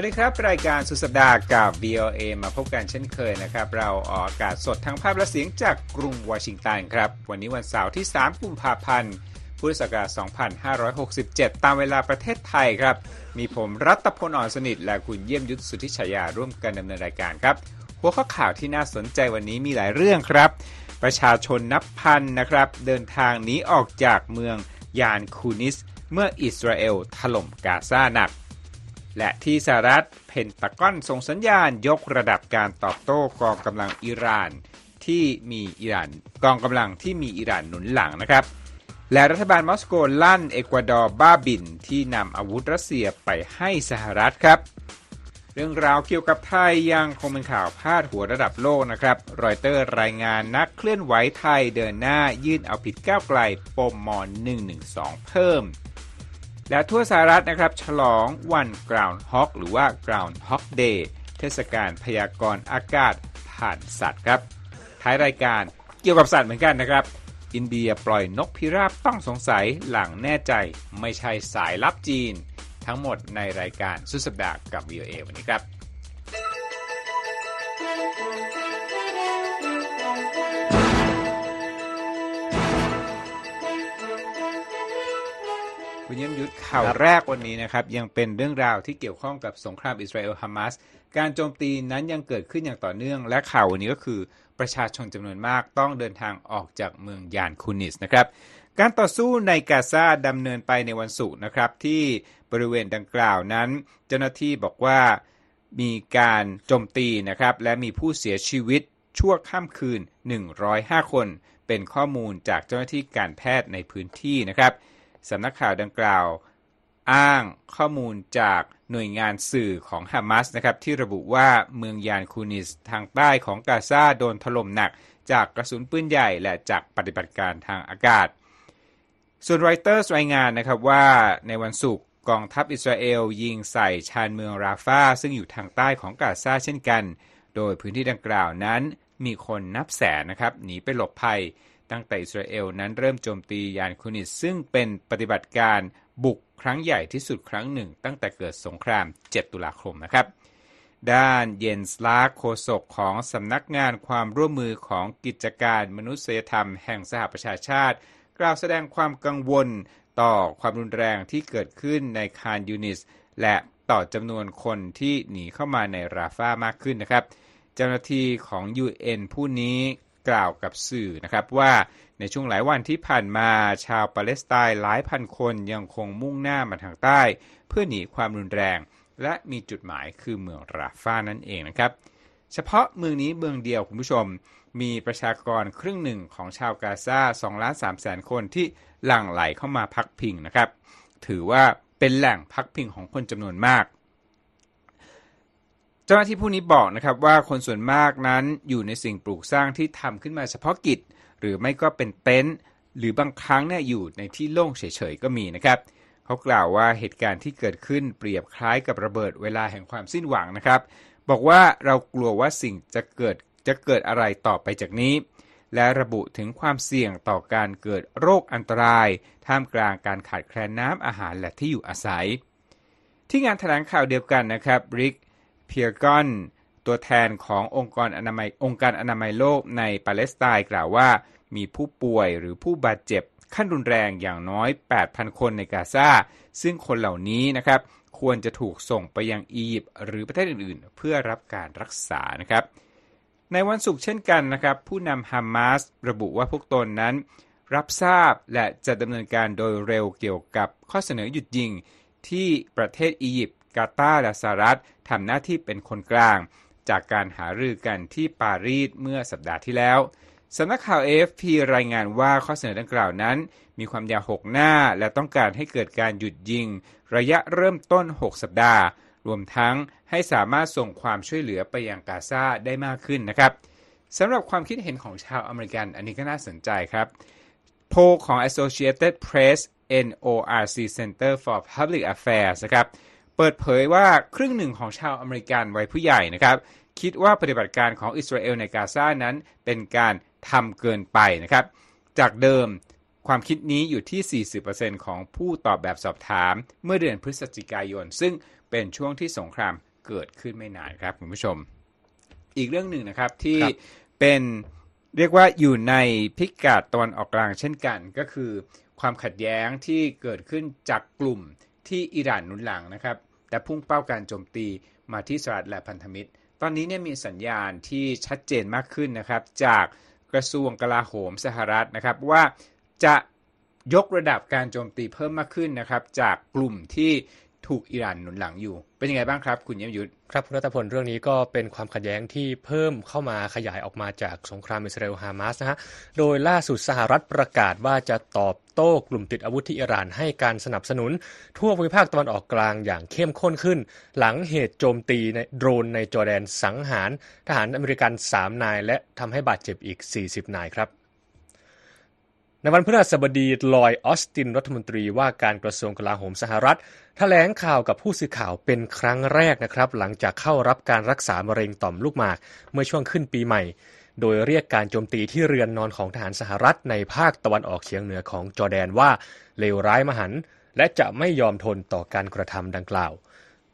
วัสดีครับ รายการสุดสัปดาห์กับ VOA มาพบกันเช่นเคยนะครับ เราออกอากาศสดทั้งภาพและเสียงจากกรุงวอชิงตันครับ วันนี้วันเสาร์ที่ 3 กุมภาพันธ์ พุทธศักราช 2567 ตามเวลาประเทศไทยครับ มีผมรัตพลอ่อนสนิท และคุณเยี่ยมยุทธสุทธิชยาร่วมกันดำเนินรายการครับ หัวข้อข่าวที่น่าสนใจวันนี้มีหลายเรื่องครับ ประชาชนนับพันนะครับ เดินทางหนีออกจากเมืองยานคูนิส เมื่ออิสราเอลถล่มกาซาหนัก และที่สหรัฐเพนตากอนส่งสัญญาณยกระดับการตอบโต้กองกำลังอิหร่านที่มีอิหร่านกองกำลังที่มีอิหร่านหนุนหลังนะครับ และรัฐบาลมอสโกลั่นเอกวาดอร์บ้าบินที่นำอาวุธรัสเซียไปให้สหรัฐครับ เรื่องราวเกี่ยวกับไทยยังคงเป็นข่าวพาดหัวระดับโลกนะครับ รอยเตอร์รายงานนักเคลื่อนไหวไทยเดินหน้ายื่นเอาผิดก้าวไกลปมม112 เพิ่ม และทั่วสหรัฐนะครับ ฉลองวัน Ground Hog หรือว่า Ground Hog Day เทศกาลพยากรณ์อากาศผ่านสัตว์ครับท้ายรายการเกี่ยวกับสัตว์เหมือนกันนะครับ อินเดียปล่อยนกพิราบต้องสงสัยหลังแน่ใจไม่ใช่สายลับจีน ทั้งหมดในรายการสุดสัปดาห์กับ VOA วันนี้ครับ คุณเยี่ยมยุทธข่าวแรกวันนี้นะครับ ยังเป็นเรื่องราวที่เกี่ยวข้องกับสงครามอิสราเอลฮามาสการโจมตีนั้นยังเกิดขึ้นอย่างต่อเนื่อง และข่าววันนี้ก็คือประชาชนจำนวนมากต้องเดินทางออกจากเมืองยานคูนิสนะครับการต่อสู้ในกาซาดำเนินไปในวันศุกร์นะครับ ที่บริเวณดังกล่าวนั้น เจ้าหน้าที่บอกว่ามีการโจมตีนะครับ และมีผู้เสียชีวิตชั่วข้ามคืน 105 คน เป็นข้อมูลจากเจ้าหน้าที่การแพทย์ในพื้นที่นะครับ สำนักข่าวดังกล่าว อ้างข้อมูลจากหน่วยงานสื่อของฮามาสนะครับที่ระบุว่าเมืองยานคูนิสทางใต้ของกาซาโดนถล่มหนัก จากกระสุนปืนใหญ่และจากปฏิบัติการทางอากาศ ส่วนรอยเตอร์รายงานนะครับว่าในวันศุกร์กองทัพอิสราเอลยิงใส่ชานเมืองราฟาซึ่งอยู่ทางใต้ของกาซาเช่นกัน โดยพื้นที่ดังกล่าวนั้นมีคนนับแสนนะครับหนีไปหลบภัย ตั้งแต่อิสราเอลนั้นเริ่มโจมตียานคูนิสซึ่งเป็นปฏิบัติการบุกครั้งใหญ่ที่สุดครั้งหนึ่ง ตั้งแต่เกิดสงคราม 7 ตุลาคมนะครับ ด้านเยนสลาโคศกของสำนักงานความร่วมมือของกิจการมนุษยธรรมแห่งสหประชาชาติ กล่าวแสดงความกังวลต่อความรุนแรงที่เกิดขึ้นในคานยูนิส และต่อจำนวนคนที่หนีเข้ามาในราฟามากขึ้นนะครับ เจ้าหน้าที่ของ UN ผู้นี้ กล่าวกับสื่อนะครับว่าในช่วงหลายวันที่ผ่านมาชาวปาเลสไตน์หลายพันคนยังคงมุ่งหน้ามาทางใต้ เพื่อหนีความรุนแรง และมีจุดหมายคือเมืองราฟานั่นเองนะครับ เฉพาะเมืองนี้เมืองเดียวคุณผู้ชม มีประชากรครึ่งหนึ่งของชาวกาซา2ล้าน3แสนคนที่หลั่งไหลเข้ามาพักพิงนะครับ ถือว่าเป็นแหล่งพักพิงของคนจำนวนมาก เจ้าหน้าที่ผู้นี้บอกนะครับว่าคนส่วนมากนั้นอยู่ในสิ่งปลูกสร้างที่ทำขึ้นมาเฉพาะกิจ หรือไม่ก็เป็นเต็นท์หรือบางครั้งเนี่ยอยู่ในที่โล่งเฉยๆก็มีนะครับเขากล่าวว่าเหตุการณ์ที่เกิดขึ้นเปรียบคล้ายกับระเบิดเวลาแห่งความสิ้นหวังนะครับ บอกว่าเรากลัวว่าสิ่งจะเกิดจะเกิดอะไรต่อไปจากนี้ และระบุถึงความเสี่ยงต่อการเกิดโรคอันตราย ท่ามกลางการขาดแคลนน้ำอาหารและที่อยู่อาศัย ที่งานแถลงข่าวเดียวกันนะครับริก เพียร์กอน ตัวแทนขององค์กรอนามัยองค์การอนามัยโลกในปาเลสไตน์กล่าวว่า มีผู้ป่วยหรือผู้บาดเจ็บขั้นรุนแรงอย่างน้อย 8,000 คนในกาซาซึ่งคนเหล่านี้นะครับควรจะถูกส่งไปยังอียิปต์หรือประเทศอื่นๆ เพื่อรับการรักษานะครับ ในวันศุกร์เช่นกันนะครับ ผู้นำฮามาสระบุว่าพวกตนนั้น รับทราบและจะดำเนินการโดยเร็วเกี่ยวกับข้อเสนอหยุดยิงที่ประเทศอียิปต์ กาตาร์และสหรัฐทำหน้าที่เป็นคนกลาง จากการหารือกันที่ปารีสเมื่อสัปดาห์ที่แล้วสำนักข่าว AFP รายงานว่าข้อเสนอดังกล่าวนั้น มีความยาว 6 หน้า และต้องการให้เกิดการหยุดยิง ระยะเริ่มต้น 6 สัปดาห์ รวมทั้งให้สามารถส่งความช่วยเหลือไปยังกาซาได้มากขึ้นนะครับสำหรับความคิดเห็นของชาวอเมริกัน อันนี้ก็น่าสนใจครับ โพลของ Associated Press NORC Center for Public Affairs นะครับ เปิดเผยว่าครึ่งหนึ่งของชาวอเมริกันวัยผู้ใหญ่นะครับ คิดว่าปฏิบัติการของอิสราเอลในกาซานั้นเป็นการทำเกินไปนะครับ จากเดิมความคิดนี้อยู่ที่ 40%ของผู้ตอบแบบสอบถามเมื่อเดือนพฤศจิกายน ซึ่งเป็นช่วงที่สงครามเกิดขึ้นไม่นานครับคุณผู้ชม อีกเรื่องหนึ่งนะครับที่เป็นเรียกว่าอยู่ในพิกัดตะวันออกกลางเช่นกัน ก็คือความขัดแย้งที่เกิดขึ้นจากกลุ่มที่อิหร่านหนุนหลังนะครับ แต่พุ่งเป้าการโจมตีมาที่สหรัฐและพันธมิตร ตอนนี้เนี่ยมีสัญญาณที่ชัดเจนมากขึ้นนะครับ จากกระทรวงกลาโหมสหรัฐนะครับ ว่าจะยกระดับการโจมตีเพิ่มมากขึ้นนะครับ จากกลุ่มที่ ถูกอิหร่านหนุนหลังอยู่ เป็นยังไงบ้างครับ คุณเยี่ยมยุทธครับคุณรัตพลเรื่องนี้ก็เป็นความขัดแย้งที่เพิ่มเข้ามาขยายออกมาจากสงครามอิสราเอลฮามาสนะฮะโดยล่าสุดสหรัฐประกาศว่าจะตอบโต้กลุ่มติดอาวุธที่อิหร่านให้การสนับสนุน ทั่วภูมิภาคตะวันออกกลางอย่างเข้มข้นขึ้น หลังเหตุโจมตีในโดรนในจอร์แดนสังหาร ทหารอเมริกัน 3 นาย และทำให้บาดเจ็บอีก 40 นายครับ ในวันพฤหัสบดีลอยออสตินรัฐมนตรีว่าการกระทรวงกลาโหมสหรัฐแถลงข่าวกับผู้สื่อข่าวเป็นครั้งแรกนะครับ หลังจากเข้ารับการรักษามะเร็งต่อมลูกหมาก เมื่อช่วงขึ้นปีใหม่ โดยเรียกการโจมตีที่เรือนนอนของทหารสหรัฐในภาคตะวันออกเฉียงเหนือของจอร์แดนว่าเลวร้ายมหัน และจะไม่ยอมทนต่อการกระทำดังกล่าว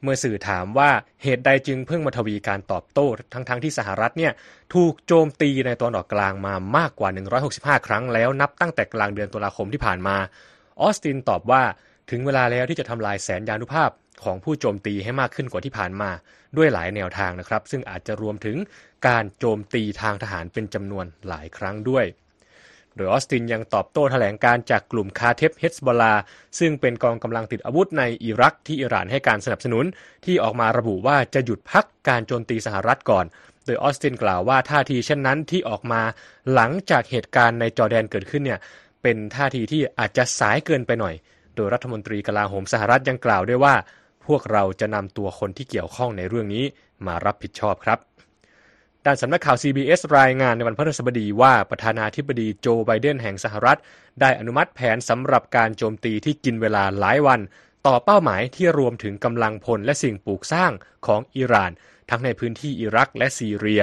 เมื่อสื่อถามว่าเหตุใดจึงเพิ่งมาทวีการตอบโต้ทั้งๆทที่สหรัฐเนี่ยถูกโจมตีในตอนออกกลางมามากกว่า 165 ครั้งแล้วนับตั้งแต่กลางเดือนตุลาคมที่ผ่านมาออสตินตอบว่าถึงเวลาแล้วที่จะทำลายแสนยานุภาพของผู้โจมตีให้มากขึ้นกว่าที่ผ่านมาด้วยหลายแนวทางนะครับ ซึ่งอาจจะรวมถึงการโจมตีทางทหารเป็นจำนวนหลายครั้งด้วย โดยออสตินยังตอบโต้แถลงการจากกลุ่มคาเทปเฮสบอลา ซึ่งเป็นกองกำลังติดอาวุธในอิรักที่อิหร่านให้การสนับสนุน ที่ออกมาระบุว่าจะหยุดพักการโจมตีสหรัฐก่อน โดยออสตินกล่าวว่าท่าทีเช่นนั้นที่ออกมาหลังจากเหตุการณ์ในจอแดนเกิดขึ้นเนี่ยเป็นท่าทีที่อาจจะสายเกินไปหน่อย โดยรัฐมนตรีกลาโหมสหรัฐยังกล่าวด้วยว่า พวกเราจะนำตัวคนที่เกี่ยวข้องในเรื่องนี้มารับผิดชอบครับ ด้านสำนักข่าว CBS รายงานในวันพฤหัสบดีว่าประธานาธิบดีโจไบเดนแห่งสหรัฐ ได้อนุมัติแผนสำหรับการโจมตีที่กินเวลาหลายวัน ต่อเป้าหมายที่รวมถึงกำลังพลและสิ่งปลูกสร้างของอิหร่าน ทั้งในพื้นที่อิรักและซีเรีย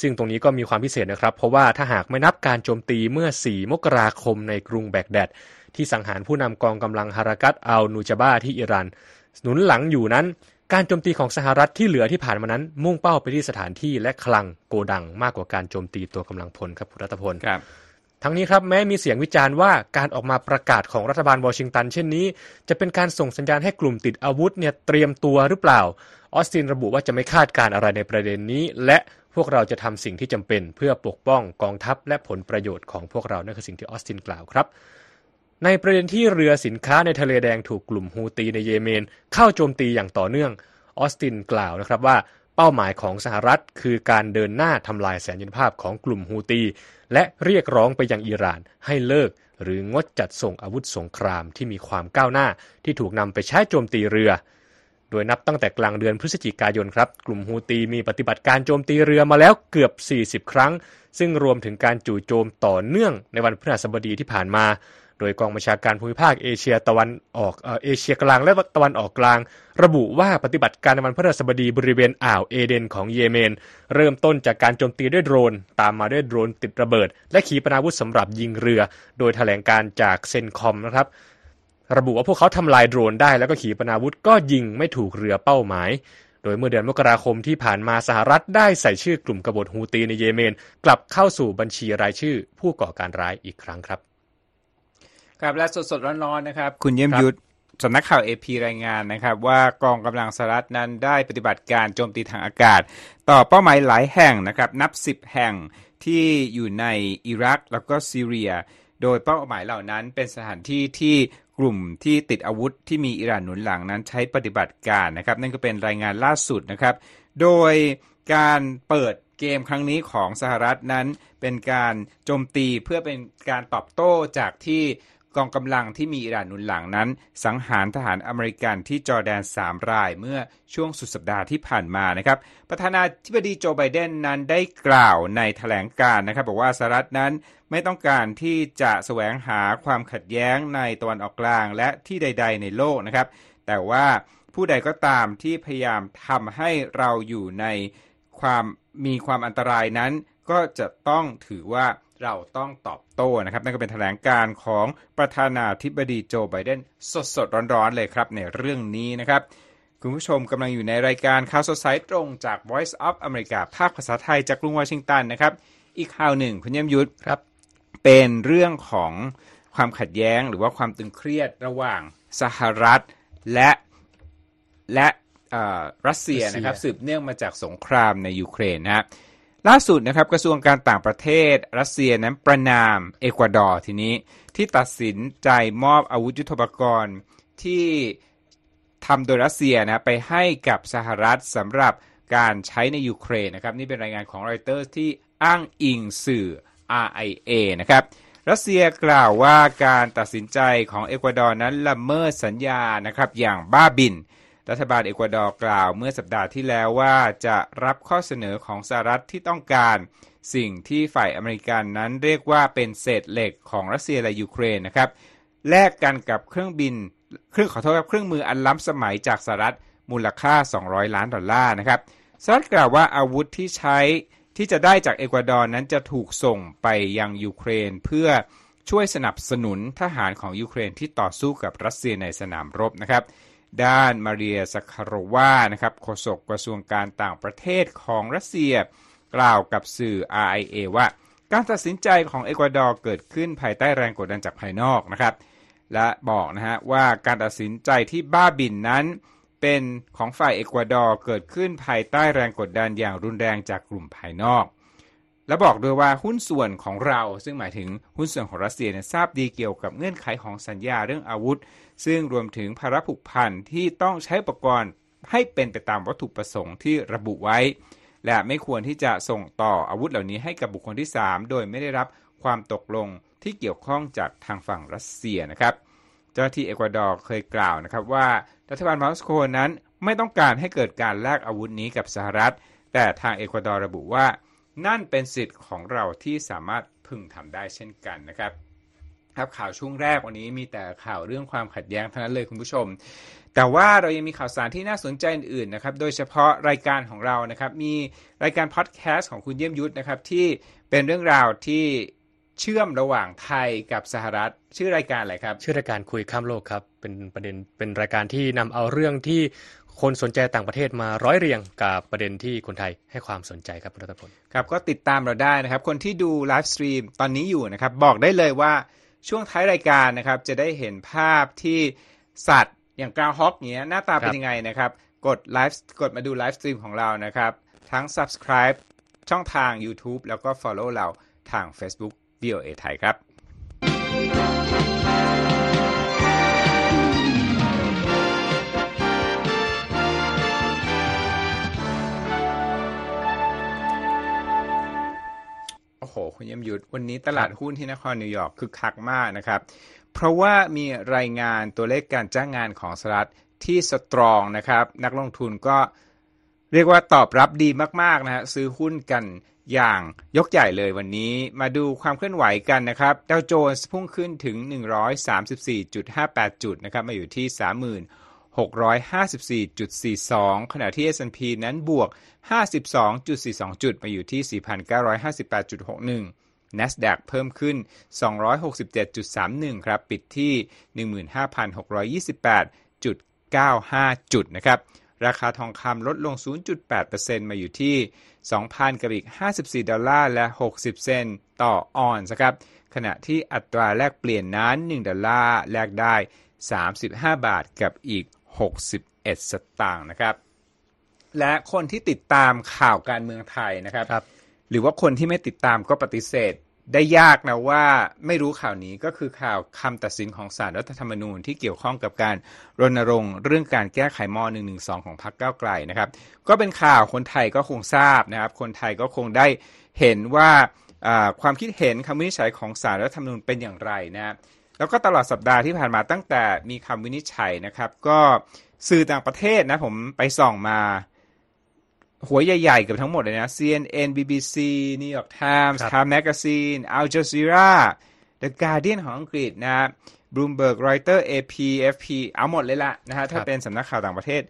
ซึ่งตรงนี้ก็มีความพิเศษนะครับ เพราะว่าถ้าหากไม่นับการโจมตีเมื่อ 4 มกราคมในกรุงแบกแดด ที่สังหารผู้นำกองกำลังฮารากัตอัลนูจาบาที่อิหร่านหนุนหลังอยู่นั้น การโจมตีของสหรัฐที่เหลือที่ผ่านมานั้น มุ่งเป้าไปที่สถานที่และคลังโกดังมากกว่าการโจมตีตัวกำลังพลครับคุณรัตพลครับทั้งนี้ครับแม้มีเสียงวิจารณ์ว่าการออกมาประกาศของรัฐบาลวอชิงตันเช่นนี้ จะเป็นการส่งสัญญาณให้กลุ่มติดอาวุธเนี่ยเตรียมตัวหรือเปล่า ออสตินระบุว่าจะไม่คาดการอะไรในประเด็นนี้ และพวกเราจะทำสิ่งที่จำเป็น เพื่อปกป้องกองทัพและผลประโยชน์ของพวกเรานั่นคือสิ่งที่ออสตินกล่าวครับ ในประเด็นที่เรือสินค้าในทะเลแดงถูกกลุ่มฮูตีในเยเมน เข้าโจมตีอย่างต่อเนื่อง ออสตินกล่าวนะครับว่าเป้าหมายของสหรัฐ คือการเดินหน้าทำลายแสนยนภาพของกลุ่มฮูตี และเรียกร้องไปยังอิหร่านให้เลิก หรืองดจัดส่งอาวุธสงครามที่มีความก้าวหน้า ที่ถูกนำไปใช้โจมตีเรือ โดยนับตั้งแต่กลางเดือนพฤศจิกายนครับ กลุ่มฮูตีมีปฏิบัติการโจมตีเรือมาแล้วเกือบ 40 ครั้ง ซึ่งรวมถึงการจู่โจมต่อเนื่องในวันพฤหัสบดีที่ผ่านมา โดยกองบัญชาการภูมิภาคเอเชียตะวันออกเอเชียกลางและตะวันออกกลาง ระบุว่าปฏิบัติการในวันพฤหัสบดีบริเวณอ่าวเอเดนของเยเมน เริ่มต้นจากการโจมตีด้วยโดรน ตามมาด้วยโดรนติดระเบิด และขีปนาวุธสำหรับยิงเรือ โดยแถลงการจากเซนคอมนะครับระบุว่าพวกเขาทำลายโดรนได้แล้วก็ขีปนาวุธก็ยิงไม่ถูกเรือเป้าหมาย โดยเมื่อเดือนมกราคมที่ผ่านมาสหรัฐได้ใส่ชื่อกลุ่มกบฏฮูตีในเยเมน กลับเข้าสู่บัญชีรายชื่อผู้ก่อการร้ายอีกครั้งครับ ครับและสดๆร้อนๆนะครับ คุณเยี่ยมยุทธสำนักข่าวเอพีรายงานนะครับ ว่ากองกำลังสหรัฐนั้นได้ปฏิบัติการโจมตีทางอากาศ ต่อเป้าหมายหลายแห่งนะครับ นับ 10 แห่งที่อยู่ในอิรักแล้วก็ซีเรีย โดยเป้าหมายเหล่านั้นเป็นสถานที่ที่กลุ่มที่ติดอาวุธที่มีอิหร่านหนุนหลังนั้นใช้ปฏิบัติการนะครับ นั่นก็เป็นรายงานล่าสุดนะครับ โดยการเปิดเกมครั้งนี้ของสหรัฐนั้นเป็นการโจมตีเพื่อเป็นการตอบโต้จากที่ กองกำลังที่มีอิหร่านหนุนหลังนั้น สังหารทหารอเมริกันที่จอร์แดน 3 รายเมื่อช่วงสุดสัปดาห์ที่ผ่านมานะครับ ประธานาธิบดีโจไบเดนนั้นได้กล่าวในถแถลงการนะครับ บอกว่าสหรัฐนั้นไม่ต้องการที่จะแสวงหาความขัดแย้งในตะวันออกกลางและที่ใด ๆ ในโลกนะครับ แต่ว่าผู้ใดก็ตามที่พยายามทำให้เราอยู่ในความมีความอันตรายนั้น ก็จะต้องถือว่า เราต้องตอบโต้นะครับนั่นก็เป็นแถลงการของประธานาธิบดีโจไบเดนสดสดร้อนๆเลยครับในเรื่องนี้นะครับคุณผู้ชมกำลังอยู่ในรายการข่าวสดสายตรงจาก Voice of America ภาคภาษาไทยจากกรุงวอชิงตันนะครับ อีกข่าวหนึ่งคุณเยี่ยมยุทธครับ เป็นเรื่องของความขัดแย้งหรือว่าความตึงเครียดระหว่างสหรัฐและและเอ่อรัสเซียรัสเซียนะครับ สืบเนื่องมาจากสงครามในยูเครนนะฮะ ล่าสุดนะครับกระทรวงการต่างประเทศ รัสเซียนั้นประนามเอกวาดอร์ทีนี้ที่ตัดสินใจมอบอาวุธยุทโธปกรณ์ที่ทำโดยรัสเซียนะไปให้กับสหรัฐสำหรับการใช้ในยูเครนนะครับนี่เป็นรายงานของรอยเตอร์ที่อ้างอิงสื่อ RIA นะครับรัสเซียกล่าวว่าการตัดสินใจของเอกวาดอร์นั้นละเมิดสัญญานะครับอย่างบ้าบิ่น รัฐบาลเอกวาดอร์กล่าวเมื่อสัปดาห์ที่แล้วว่าจะรับข้อเสนอของสหรัฐที่ต้องการ สิ่งที่ฝ่ายอเมริกันนั้นเรียกว่าเป็นเศษเหล็กของรัสเซียและยูเครนนะครับแลกกันกับเครื่องบิน เครื่องขอโทษครับเครื่องมืออันล้ำสมัยจากสหรัฐมูลค่า 200 ล้านดอลลาร์นะครับสหรัฐกล่าวว่าอาวุธที่ใช้ที่จะได้จากเอกวาดอร์นั้นจะถูกส่งไปยังยูเครนเพื่อช่วยสนับสนุนทหารของยูเครนที่ต่อสู้กับรัสเซียในสนามรบนะครับ ด้านมาเรีย ซาคาโรวานะครับโฆษกกระทรวงการต่างประเทศของรัสเซีย กล่าวกับสื่อ RIA ว่า การตัดสินใจของเอกวาดอร์เกิดขึ้นภายใต้แรงกดดันจากภายนอกนะครับ และบอกนะฮะว่าการตัดสินใจที่บ้าบินนั้น เป็นของฝ่ายเอกวาดอร์เกิดขึ้นภายใต้แรงกดดันอย่างรุนแรงจากกลุ่มภายนอก และบอกด้วยว่าหุ้นส่วนของเรา ซึ่งหมายถึงหุ้นส่วนของรัสเซียเนี่ยทราบดีเกี่ยวกับเงื่อนไขของสัญญาเรื่องอาวุธ ซึ่งรวมถึงภาระผูกพันที่ต้องใช้อุปกรณ์ให้เป็นไปตามวัตถุประสงค์ที่ระบุไว้ และไม่ควรที่จะส่งต่ออาวุธเหล่านี้ให้กับบุคคลที่ 3 โดยไม่ได้รับความตกลงที่เกี่ยวข้องจากทางฝั่งรัสเซียนะครับ เจ้าที่เอกวาดอร์เคยกล่าวนะครับว่ารัฐบาลมอสโกนั้นไม่ต้องการให้เกิดการแลกอาวุธนี้กับสหรัฐ แต่ทางเอกวาดอร์ระบุว่า นั่นเป็นสิทธิ์ของเราที่สามารถพึงทำได้เช่นกันนะครับ ครับ ข่าวช่วงแรกวันนี้มีแต่ข่าวเรื่องความขัดแย้งเท่านั้นเลยคุณผู้ชม แต่ว่าเรายังมีข่าวสารที่น่าสนใจอื่นๆนะครับ โดยเฉพาะรายการของเรานะครับ มีรายการพอดแคสต์ของคุณเยี่ยมยุทธนะครับที่เป็นเรื่องราวที่เชื่อมระหว่างไทยกับสหรัฐ ชื่อรายการอะไรครับ ชื่อรายการคุยข้ามโลกครับ เป็นประเด็นเป็นรายการที่นำเอาเรื่องที่คนสนใจต่างประเทศมาร้อยเรียงกับประเด็นที่คนไทยให้ความสนใจครับคุณรัตพลครับก็ติดตามเราได้นะครับ คนที่ดู livestream ตอนนี้อยู่นะครับ บอกได้เลยว่า ช่วงท้ายรายการนะครับ จะได้เห็นภาพที่สัตว์อย่างกราวด์ฮอกเนี้ยหน้าตาเป็นยังไงนะครับ กดไลฟ์กดมาดู livestream ของเรานะครับ ทั้ง subscribe ช่องทาง YouTube แล้วก็ follow เราทาง Facebook VOA ไทยครับ โอ้โหคุณเยี่ยมยุทธวันนี้ตลาดหุ้นที่นครนิวยอร์กคึกคักมากนะครับ เพราะว่ามีรายงานตัวเลขการจ้างงานของสหรัฐที่สตรองนะครับ นักลงทุนก็เรียกว่าตอบรับดีมากๆนะฮะซื้อหุ้นกันอย่างยกใหญ่เลยวันนี้มาดูความเคลื่อนไหวกันนะครับดาวโจนส์พุ่งขึ้นถึง 134.58 จุดนะครับมาอยู่ที่ 654.42 ขณะที่ S&P นั้นบวก 52.42 จุด มาอยู่ที่ 4,958.61 NASDAQ เพิ่มขึ้น 267.31 ครับ ปิดที่ 15,628.95 จุดนะครับ ราคาทองคำลดลง 0.8%มาอยู่ที่ 2,000กับอีก54 ดอลลาร์ และ 60 เซนต์ต่อออนซ์ครับ ขณะที่อัตราแลกเปลี่ยนนั้น 1 ดอลลาร์แลกได้ 35 บาทกับอีก 61 สตางค์นะครับ และคนที่ติดตามข่าวการเมืองไทยนะครับครับหรือว่าคนที่ไม่ติดตามก็ปฏิเสธได้ยากนะว่าไม่รู้ข่าวนี้ก็คือข่าวคำตัดสินของศาลรัฐธรรมนูญที่เกี่ยวข้องกับการรณรงค์เรื่องการแก้ไขม .112 ของพรรคก้าวไกลนะครับ ก็เป็นข่าวคนไทยก็คงทราบนะครับ คนไทยก็คงได้เห็นว่าอ่าความคิดเห็นคำวินิจฉัยของศาลรัฐธรรมนูญเป็นอย่างไรนะ แล้วก็ตลอดสัปดาห์ที่ผ่านมาตั้งแต่มีคำวินิจฉัยนะครับ ก็สื่อต่างประเทศนะผมไปส่องมา หัวใหญ่ๆเกือบทั้งหมดเลยนะ CNN BBC New York Times ครับ Time Magazine Al Jazeera The Guardian ของอังกฤษนะ Bloomberg Reuters AP FP เอาหมดเลยละนะฮะถ้าเป็นสำนักข่าวต่างประเทศ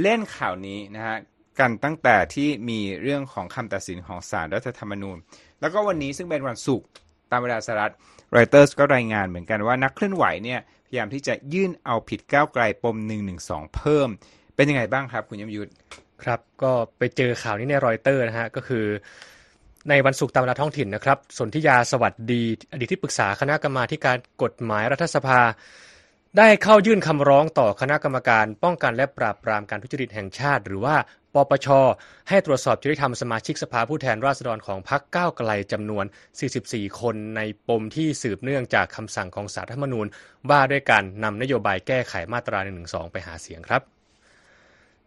เล่นข่าวนี้นะฮะกันตั้งแต่ที่มีเรื่องของคำตัดสินของศาลรัฐธรรมนูญ แล้วก็วันนี้ซึ่งเป็นวันศุกร์ ตามเวลาสหรัฐ Reuters ก็รายงานเหมือนกันว่านักเคลื่อนไหวเนี่ยพยายามที่จะยื่นเอาผิดก้าวไกลปม112เพิ่ม เป็นยังไงบ้างครับ คุณยมยุทธครับ ก็ไปเจอข่าวนี้ในรอยเตอร์นะฮะก็คือในวันศุกร์ตามเวลาท้องถิ่นนะครับ สนธิยาสวัสดี อดีตที่ปรึกษาคณะกรรมาการกฎหมายรัฐสภา ได้เข้ายื่นคำร้องต่อคณะกรรมการ ป้องกันและปราบปรามการทุจริตแห่งชาติ หรือว่า ปปช ให้ตรวจสอบจริยธรรมสมาชิกสภาผู้แทนราษฎรของพรรคก้าวไกลจำนวน 44 คนในปมที่สืบเนื่องจากคำสั่งของสารรัฐธรรมนูญว่าด้วยการนำนโยบายแก้ไขมาตรา 112 ไปหาเสียงครับ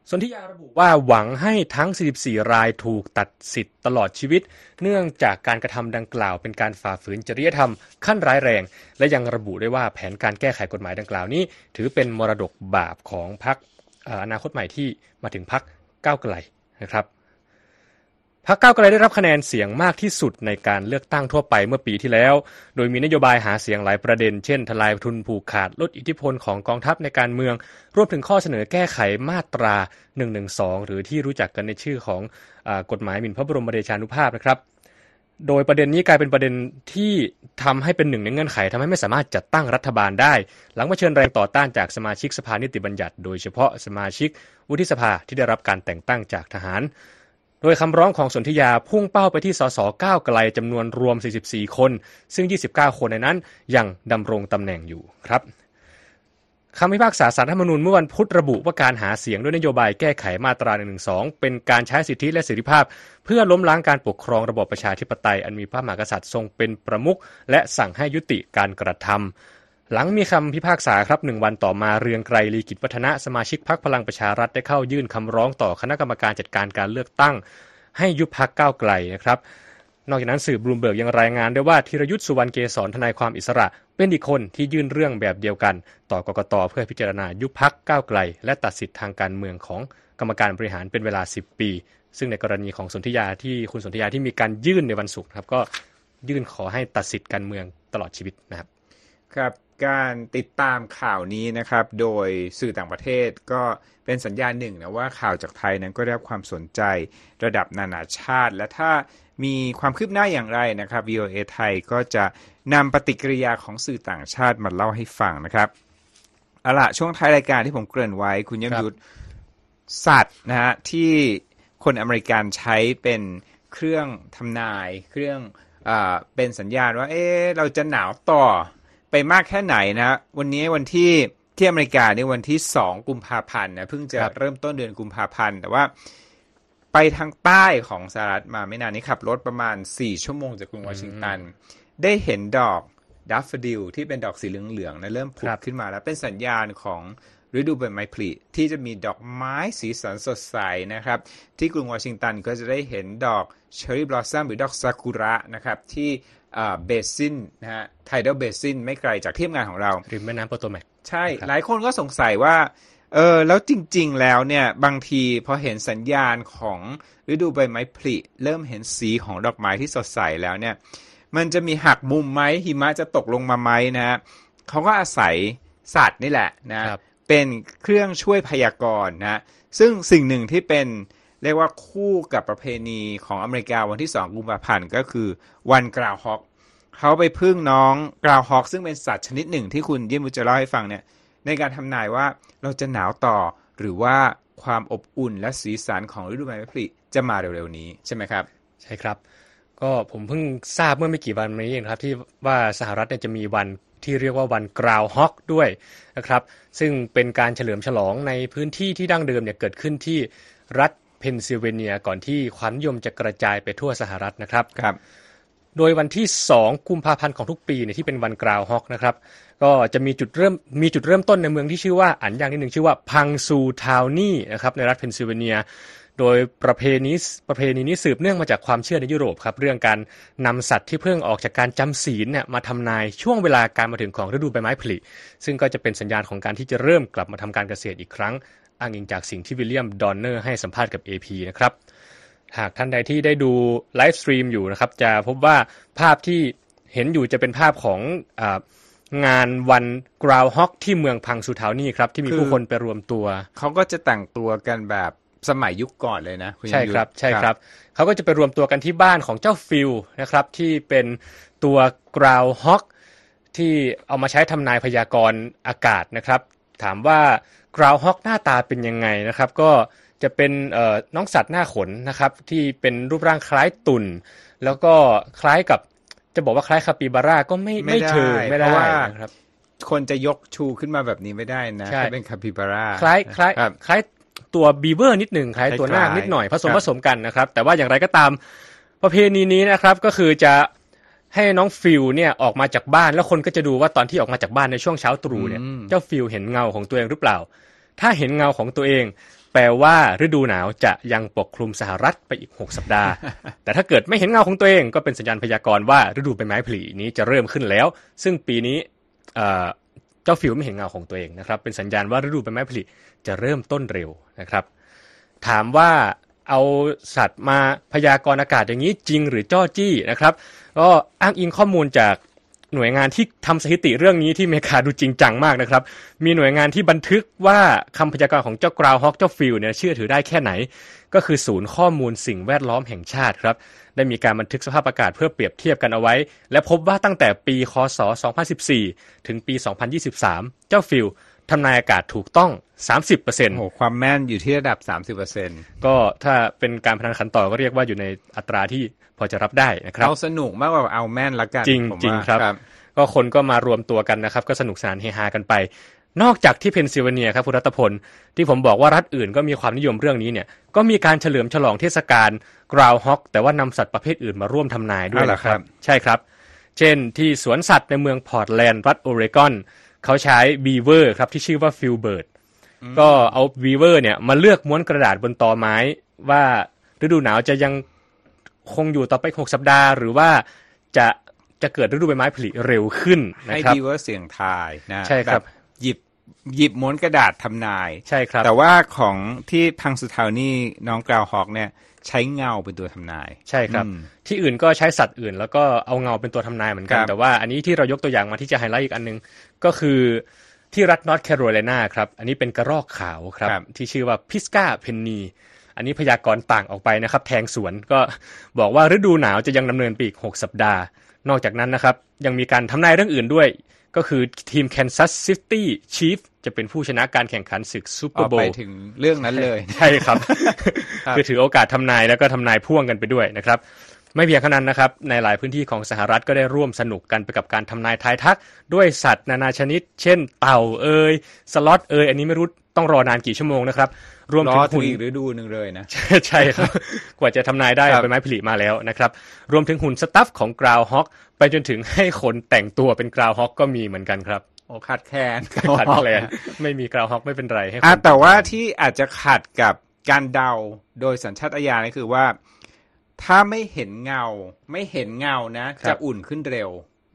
สนธิยาระบุว่าหวังให้ทั้ง 44 รายถูกตัดสิทธิ์ตลอดชีวิต เนื่องจากการกระทำดังกล่าวเป็นการฝ่าฝืนจริยธรรมขั้นร้ายแรง และยังระบุด้วยว่าแผนการแก้ไขกฎหมายดังกล่าวนี้ ถือเป็นมรดกบาปของพรรคอนาคตใหม่ที่มาถึงพรรค ก้าวไกลนะครับพรรคก้าวไกลได้รับคะแนนเสียงมากที่สุดในการเลือกตั้งทั่วไปเมื่อปีที่แล้ว โดยมีนโยบายหาเสียงหลายประเด็น เช่น ทลายทุนผูกขาด ลดอิทธิพลของกองทัพในการเมือง รวมถึงข้อเสนอแก้ไขมาตรา 112 หรือที่รู้จักกันในชื่อของอกฎหมายหมิ่นพระบรมเดชานุภาพนะครับ โดยประเด็นนี้กลายเป็นประเด็นที่ทำให้เป็นหนึ่งในเงื่อนไขทำให้ไม่สามารถจัดตั้งรัฐบาลได้ หลังมาเชิญแรงต่อต้านจากสมาชิกสภานิติบัญญัติ โดยเฉพาะสมาชิกวุฒิสภาที่ได้รับการแต่งตั้งจากทหาร โดยคำร้องของสนธิยาพุ่งเป้าไปที่สสก้าวไกลจำนวนรวม 44 คน ซึ่ง 29 คนในนั้นยังดำรงตำแหน่งอยู่ครับ คำพิพากษาสารธรรมนูญเมื่อวันพุธระบุว่าการหาเสียงด้วยนโยบายแก้ไขมาตรา1นึเป็นการใช้สิทธิและเสรีภาพ เพื่อล้มล้างการปกครองระบอบประชาธิปไตย อันมีพระมหากษัตริย์ทรงเป็นประมุขและสั่งให้ยุติการกระทำหลังมีคำพิพากษาครับหนึ่งวันต่อมาเรืองไกรลีกิจวัฒนะสมาชิกพรรคพลังประชารัฐได้เข้ายื่นคำร้องต่อคณะกรรมการจัดการการเลือกตั้ง ให้ยุบพรรคก้าวไกลนะครับ นอกจากนั้นสื่อบลูมเบิร์กยังรายงานด้วยว่าธีรยุทธ์สุวรรณเกษรทนายความอิสระ เป็นอีกคนที่ยื่นเรื่องแบบเดียวกัน ต่อกกต. เพื่อพิจารณายุบพรรคก้าวไกล และตัดสิทธิ์ทางการเมืองของกรรมการบริหารเป็นเวลา 10 ปี ซึ่งในกรณีของสนธิยาที่คุณสนธิยาที่มีการยื่นในวันศุกร์ครับก็ยื่นขอให้ตัดสิทธิ์การเมืองตลอดชีวิตนะครับ ครับ การติดตามข่าวนี้นะครับ โดยสื่อต่างประเทศก็เป็นสัญญาณหนึ่งนะว่าข่าวจากไทยนั้นก็ได้รับความสนใจระดับนานาชาติ และถ้ามีความคืบหน้าอย่างไรนะครับ VOA ไทยก็จะนำปฏิกิริยาของสื่อต่างชาติมาเล่าให้ฟังนะครับเอาละช่วงท้ายรายการที่ผมเกริ่นไว้ คุณยมยุทธสัตว์นะฮะที่คนอเมริกันใช้เป็นเครื่องทำนาย เครื่องอเป็นสัญญาณว่า เอ๊เราจะหนาวต่อ ไปมากแค่ไหนนะวันนี้วันที่ที่อเมริกาในวันที่ 2 กุมภาพันธ์นะเพิ่งจะเริ่มต้นเดือนกุมภาพันธ์แต่ว่าไปทางใต้ของสหรัฐมาไม่นานนี้ขับรถประมาณ 4 ชั่วโมงจากกรุงวอชิงตัน ได้เห็นดอก daffodil ที่เป็นดอกสีเหลืองๆนะเริ่มผุดขึ้นมาแล้วเป็นสัญญาณของฤดูใบไม้ผลิที่จะมีดอกไม้สีสันสดใสนะครับ ที่กรุงวอชิงตันก็จะได้เห็นดอก cherry blossom หรือดอกซากุระนะครับที่ Basin นะฮะ Tidal Basin ไม่ไกลจากที่ทำงานของเราริมแม่น้ำโปโตแมคใช่ หลายคนก็สงสัยว่าเออแล้วจริงๆแล้วเนี่ยบางทีพอเห็นสัญญาณของฤดูใบไม้ผลิ เริ่มเห็นสีของดอกไม้ที่สดใสแล้วเนี่ยมันจะมีหักมุมไหมหิมะจะตกลงมาไหมนะเขาก็อาศัยสัตว์นี่แหละนะ เป็นเครื่องช่วยพยากรณ์นะซึ่งสิ่งหนึ่งที่เป็นเรียกว่าคู่กับประเพณีของอเมริกาวันที่ 2 กุมภาพันธ์ก็คือวันกราวฮอกเขาไปพึ่งน้องกราวฮอกซึ่งเป็นสัตว์ชนิดหนึ่งที่คุณยิ่มุจะเล่าให้ฟังเนี่ยในการทำนายว่าเราจะหนาวต่อหรือว่าความอบอุ่นและสีสันของฤดูใบไม้ผลิจะมาเร็วๆนี้ใช่ไหมครับ ใช่ครับ ก็ผมเพิ่งทราบเมื่อไม่กี่วันนี้เองครับ ที่ว่าสหรัฐเนี่ยจะมีวัน ที่เรียกว่าวันกราวฮอกด้วยนะครับ ซึ่งเป็นการเฉลิมฉลองในพื้นที่ที่ดั้งเดิมเนี่ยเกิดขึ้นที่รัฐเพนซิลเวเนีย ก่อนที่ความนิยมจะกระจายไปทั่วสหรัฐนะครับครับโดยวันที่ 2 กุมภาพันธ์ของทุกปีเนี่ยที่เป็นวันกราวฮอกนะครับ ก็จะมีจุดเริ่มมีจุดเริ่มต้นในเมืองที่ชื่อว่าอันอย่างที่หนึ่งชื่อว่า Punxsutawney นะครับในรัฐเพนซิลเวเนีย โดยประเพณีประเพณีนี้สืบเนื่องมาจากความเชื่อในยุโรปครับเรื่องการนำสัตว์ที่เพิ่งออกจากการจำศีลเนี่ยมาทำนายช่วงเวลาการมาถึงของฤดูใบไม้ผลิซึ่งก็จะเป็นสัญญาณของการที่จะเริ่มกลับมาทำการเกษตรอีกครั้ง อ้างอิงจากสิ่งที่วิลเลียมดอนเนอร์ให้สัมภาษณ์กับ AP นะครับหากท่านใดที่ได้ดู livestream อยู่นะครับจะพบว่าภาพที่เห็นอยู่จะเป็นภาพของงานวันกราวฮอกที่เมืองพังสุเทานี่ครับที่มีผู้คนไปรวมตัว เขาก็จะแต่งตัวกันแบบ สมัยยุคก่อนเลยนะใช่ครับใช่ครับเขาก็จะไปรวมตัวกันที่บ้านของเจ้าฟิลนะครับที่เป็นตัวกราวฮอกที่เอามาใช้ทำนายพยากรณ์อากาศนะครับ ถามว่ากกราวฮอกหน้าตาเป็นยังไงนะครับ ก็จะเป็นน้องสัตว์หน้าขนนะครับ ที่เป็นรูปร่างคล้ายตุ่น แล้วก็คล้ายกับจะบอกว่าคล้ายคาปิบาร่าก็ไม่ไม่เชิงไม่ได้นะครับคนจะยกชูขึ้นมาแบบนี้ไม่ได้นะถ้าเป็นคาปิบาร่าคล้ายคล้ายคล้าย ตัวบีเวอร์นิดหนึ่งคล้ายตัวนากนิดหน่อยผสมผสมกันนะครับ แต่ว่าอย่างไรก็ตามประเพณีนี้นะครับก็คือจะให้น้องฟิลเนี่ยออกมาจากบ้านแล้วคนก็จะดูว่าตอนที่ออกมาจากบ้านในช่วงเช้าตรู่เนี่ยเจ้าฟิลเห็นเงาของตัวเองหรือเปล่า ถ้าเห็นเงาของตัวเอง แปลว่าฤดูหนาวจะยังปกคลุมสหรัฐไปอีก 6 สัปดาห์ แต่ถ้าเกิดไม่เห็นเงาของตัวเอง ก็เป็นสัญญาณพยากรณ์ว่าฤดูใบไม้ผลินี้จะเริ่มขึ้นแล้ว ซึ่งปีนี้ เจ้าฟิลไม่เห็นเงาของตัวเองนะครับ เป็นสัญญาณว่าฤดูใบไม้ผลิจะเริ่มต้นเร็วนะครับ ถามว่าเอาสัตว์มาพยากรณ์อากาศอย่างนี้จริงหรือจ้อจี้นะครับ ก็อ้างอิงข้อมูลจากหน่วยงานที่ทำสถิติเรื่องนี้ที่เมกาดูจริงจังมากนะครับ มีหน่วยงานที่บันทึกว่าคำพยากรณ์ของเจ้า groundhog เจ้าฟิลเนี่ยเชื่อถือได้แค่ไหน ก็คือศูนย์ข้อมูลสิ่งแวดล้อมแห่งชาติครับ ได้มีการบันทึกสภาพอากาศเพื่อเปรียบเทียบกันเอาไว้ และพบว่าตั้งแต่ปีคศ 2014 ถึงปี 2023 เจ้าฟิลทำนายอากาศถูกต้อง 30%โอ้ความแม่นอยู่ที่ระดับ 30%ก็ถ้าเป็นการพนันขันต่อก็เรียกว่าอยู่ในอัตราที่พอจะรับได้นะครับเอาสนุกมากกว่าเอาแม่นละกันจริงจริงครับ ก็คนก็มารวมตัวกันนะครับ ก็สนุกสนานเฮฮากันไป นอกจากที่เพนซิลเวเนียครับคุณรัตพล ที่ผมบอกว่ารัฐอื่นก็มีความนิยมเรื่องนี้เนี่ยก็มีการเฉลิมฉลองเทศกาล groundhog แต่ว่านำสัตว์ประเภทอื่นมาร่วมทำนายด้วยนะครับ ใช่ครับ เช่นที่สวนสัตว์ในเมืองพอร์ตแลนด์รัฐโอเรกอนเขาใช้บีเวอร์ครับที่ชื่อว่าฟิลเบิร์ดก็เอาบีเวอร์เนี่ยมาเลือกม้วนกระดาษบนตอไม้ว่าฤดูหนาวจะยังคงอยู่ต่อไปหกสัปดาห์ หรือว่าจะจะเกิดฤดูใบไม้ผลิเร็วขึ้นนะครับให้บีเวอร์เสี่ยงทายนะใช่ครับหยิบ หยิบม้วนกระดาษทำนาย ใช่ครับ แต่ว่าของที่ Punxsutawney น้อง groundhog เนี่ยใช้เงาเป็นตัวทำนาย ใช่ครับ ที่อื่นก็ใช้สัตว์อื่น แล้วก็เอาเงาเป็นตัวทำนายเหมือนกัน แต่ว่าอันนี้ที่เรายกตัวอย่างมาที่จะไฮไลท์อีกอันนึง ก็คือที่รัฐนอร์ทแคโรไลนาครับ อันนี้เป็นกระรอกขาวครับที่ชื่อว่า Pisgah Penny อันนี้พยากรณ์ต่างออกไปนะครับ แทงสวนก็บอกว่าฤดูหนาวจะยังดำเนินไปอีก 6 สัปดาห์ นอกจากนั้นนะครับ ยังมีการทำนายเรื่องอื่นด้วย ก็คือทีมแคนซัสซิตี้ชีฟจะเป็นผู้ชนะการแข่งขันศึกซูเปอร์โบวล์ไปถึงเรื่องนั้นเลย ใช่ครับ คือถือโอกาสทำนายแล้วก็ทำนายพ่วงกันไปด้วยนะครับ ไม่เพียงแค่นั้นนะครับ ในหลายพื้นที่ของสหรัฐก็ได้ร่วมสนุกกันไปกับการทำนายทายทัก ด้วยสัตว์นานาชนิด เช่น เต่าเอยสล็อตเอยอันนี้ไม่รู้ต้องรอนานกี่ชั่วโมงนะครับ รวมถึงหุ่นหรือดูหนึ่งเลยนะ ใช่ครับ กว่าจะทำนายได้เป็นไม้ผลิมาแล้วนะครับ รวมถึงหุ่นสตัฟของกราวฮอก ไปจนถึงให้คนแต่งตัวเป็นกราวฮอกก็มีเหมือนกันครับโอ้ขัดแคลนขัดแคลนไม่มีกราวฮอกไม่เป็นไรให้แต่ว่าที่อาจจะขัดกับการเดาโดยสัญชาตญาณก็คือว่า ถ้าไม่เห็นเงา ไม่เห็นเงานะ จะอุ่นขึ้นเร็ว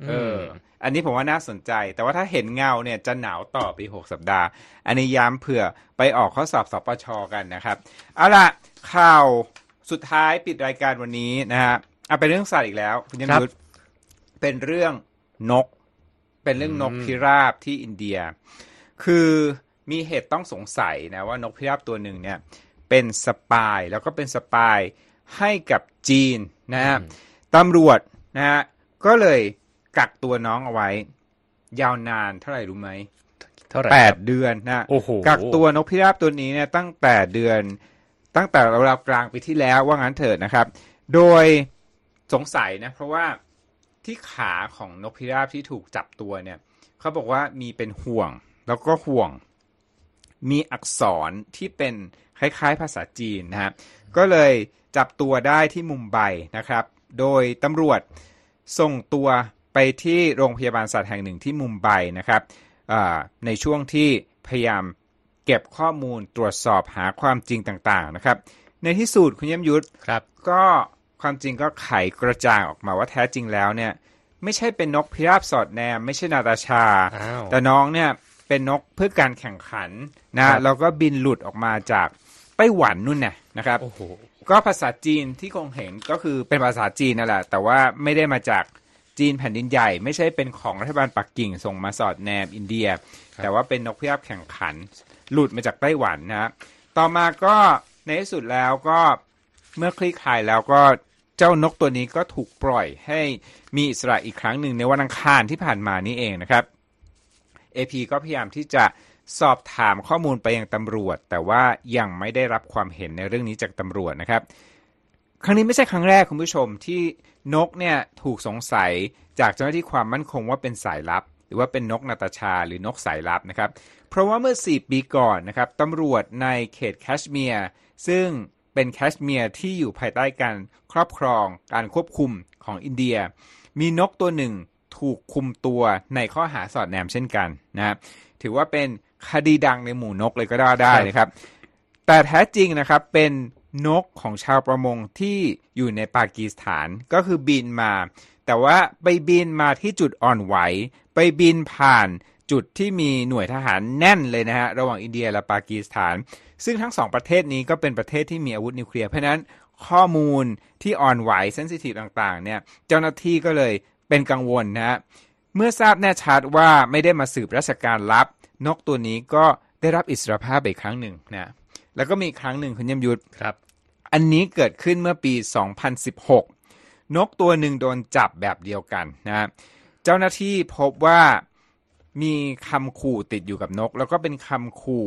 เออ อันนี้ผมว่าน่าสนใจ แต่ว่าถ้าเห็นเงาเนี่ยจะหนาวต่อไปหกสัปดาห์ อันนี้ย้ำเผื่อไปออกข้อสอบสปชกันนะครับ เอาล่ะ ข่าวสุดท้ายปิดรายการวันนี้นะฮะเอาเป็นเรื่องสัตว์อีกแล้วคุณยมยุทธ เป็นเรื่องนก เป็นเรื่องนกพิราบที่อินเดีย คือมีเหตุต้องสงสัยนะว่านกพิราบตัวหนึ่งเนี่ยเป็น spy แล้วก็เป็น spyให้กับจีนนะฮะตำรวจนะฮะก็เลยกักตัวน้องเอาไว้ ยาวนานเท่าไหร่รู้ไหมเท่าไหร่แปดเดือนนะกักตัวนกพิราบตัวนี้เนี่ยตั้งแปดเดือนตั้งแต่เรากลางปีที่แล้วว่างั้นเถิดนะครับ โดยสงสัยนะ เพราะว่า ที่ขาของนกพิราบที่ถูกจับตัวเนี่ยเขาบอกว่ามีเป็นห่วงแล้วก็ห่วง มีอักษรที่เป็นคล้ายๆภาษาจีนนะฮะก็เลยจับตัวได้ที่มุมไบนะครับ โดยตำรวจส่งตัวไปที่โรงพยาบาลสัตว์แห่งหนึ่งที่มุมไบนะครับในช่วงที่พยายามเก็บข้อมูลตรวจสอบหาความจริงต่างๆนะครับ ในที่สุดคุณเยี่ยมยุทธก็ ความจริงก็ไขกระจ่างออกมาว่าแท้จริงแล้วเนี่ย ไม่ใช่เป็นนกพิราบสอดแนม ไม่ใช่นาตาชา แต่น้องเนี่ยเป็นนกเพื่อการแข่งขันนะแล้วก็บินหลุดออกมาจากไต้หวันนู่นน่ะนะครับก็ภาษาจีนที่คงเห็นก็คือเป็นภาษาจีนนั่นแหละ แต่ว่าไม่ได้มาจากจีนแผ่นดินใหญ่ ไม่ใช่เป็นของรัฐบาลปักกิ่งส่งมาสอดแนมอินเดีย แต่ว่าเป็นนกพิราบแข่งขัน หลุดมาจากไต้หวันนะต่อมาก็ในที่สุดแล้วก็เมื่อคลี่คลายแล้วก็ เจ้านกตัวนี้ก็ถูกปล่อยให้มีอิสระอีกครั้งหนึ่งในวันอังคารที่ผ่านมานี้เองนะครับ AP ก็พยายามที่จะสอบถามข้อมูลไปยังตำรวจ แต่ว่ายังไม่ได้รับความเห็นในเรื่องนี้จากตำรวจนะครับ ครั้งนี้ไม่ใช่ครั้งแรกคุณผู้ชมที่นกเนี่ยถูกสงสัยจากเจ้าหน้าที่ความมั่นคงว่าเป็นสายลับ หรือว่าเป็นนกนาตาชาหรือนกสายลับนะครับ เพราะว่าเมื่อ 4 ปีก่อนนะครับตำรวจในเขตแคชเมียร์ซึ่ง เป็นแคชเมียร์ที่อยู่ภายใต้การครอบครองการควบคุมของอินเดีย มีนกตัวหนึ่งถูกคุมตัวในข้อหาสอดแนมเช่นกันนะครับถือว่าเป็นคดีดังในหมู่นกเลยก็ได้ได้นะครับ แต่แท้จริงนะครับเป็นนกของชาวประมงที่อยู่ในปากีสถานก็คือบินมา แต่ว่าไปบินมาที่จุดอ่อนไหว ไปบินผ่านจุดที่มีหน่วยทหารแน่นเลยนะฮะระหว่างอินเดียและปากีสถาน ซึ่งทั้งสองประเทศนี้ก็เป็นประเทศที่มีอาวุธนิวเคลียร์เพราะนั้นข้อมูลที่อ่อนไหวเซนซิทีฟต่างๆเนี่ยเจ้าหน้าที่ก็เลยเป็นกังวลนะฮะเมื่อทราบแน่ชัดว่าไม่ได้มาสืบราชการลับ นกตัวนี้ก็ได้รับอิสรภาพอีกครั้งหนึ่งนะแล้วก็มีครั้งหนึ่งคุณยมยุทธครับ อันนี้เกิดขึ้นเมื่อปี 2016 นกตัวหนึ่งโดนจับแบบเดียวกันนะฮะเจ้าหน้าที่พบว่ามีคำขู่ติดอยู่กับนก แล้วก็เป็นคำขู่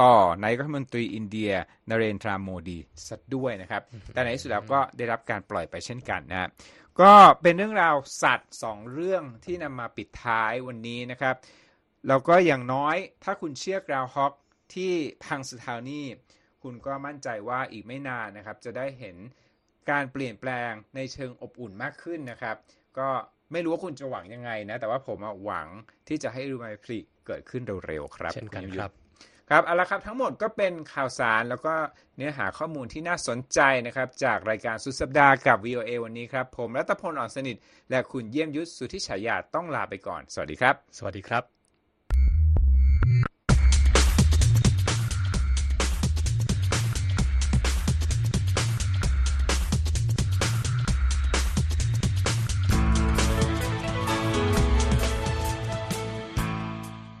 ต่อนายกรัฐมนตรีอินเดียนเรนทราโมดีสัดด้วยนะครับ แต่ในที่สุดแล้วก็ได้รับการปล่อยไปเช่นกันนะฮะก็เป็นเรื่องราวสัตว์สองเรื่องที่นำมาปิดท้ายวันนี้นะครับ แล้วก็อย่างน้อยถ้าคุณเชื่อกราวฮอกที่พังสถานีคุณก็มั่นใจว่าอีกไม่นานนะครับ จะได้เห็นการเปลี่ยนแปลงในเชิงอบอุ่นมากขึ้นนะครับ ก็ไม่รู้ว่าคุณจะหวังยังไงนะ แต่ว่าผมอะหวังที่จะให้รูมาพลิเกิดขึ้นเร็วๆครับเช่นกันณยงคยุทธรับ ครับเอาละครับทั้งหมดก็เป็นข่าวสารแล้วก็เนื้อหาข้อมูลที่น่าสนใจนะครับ จากรายการสุดสัปดาห์กับ VOA วันนี้ครับ ผมรัตพลอ่อนสนิท และคุณเยี่ยมยุทธสุธิฉายาต้องลาไปก่อน สวัสดีครับ สวัสดีครับ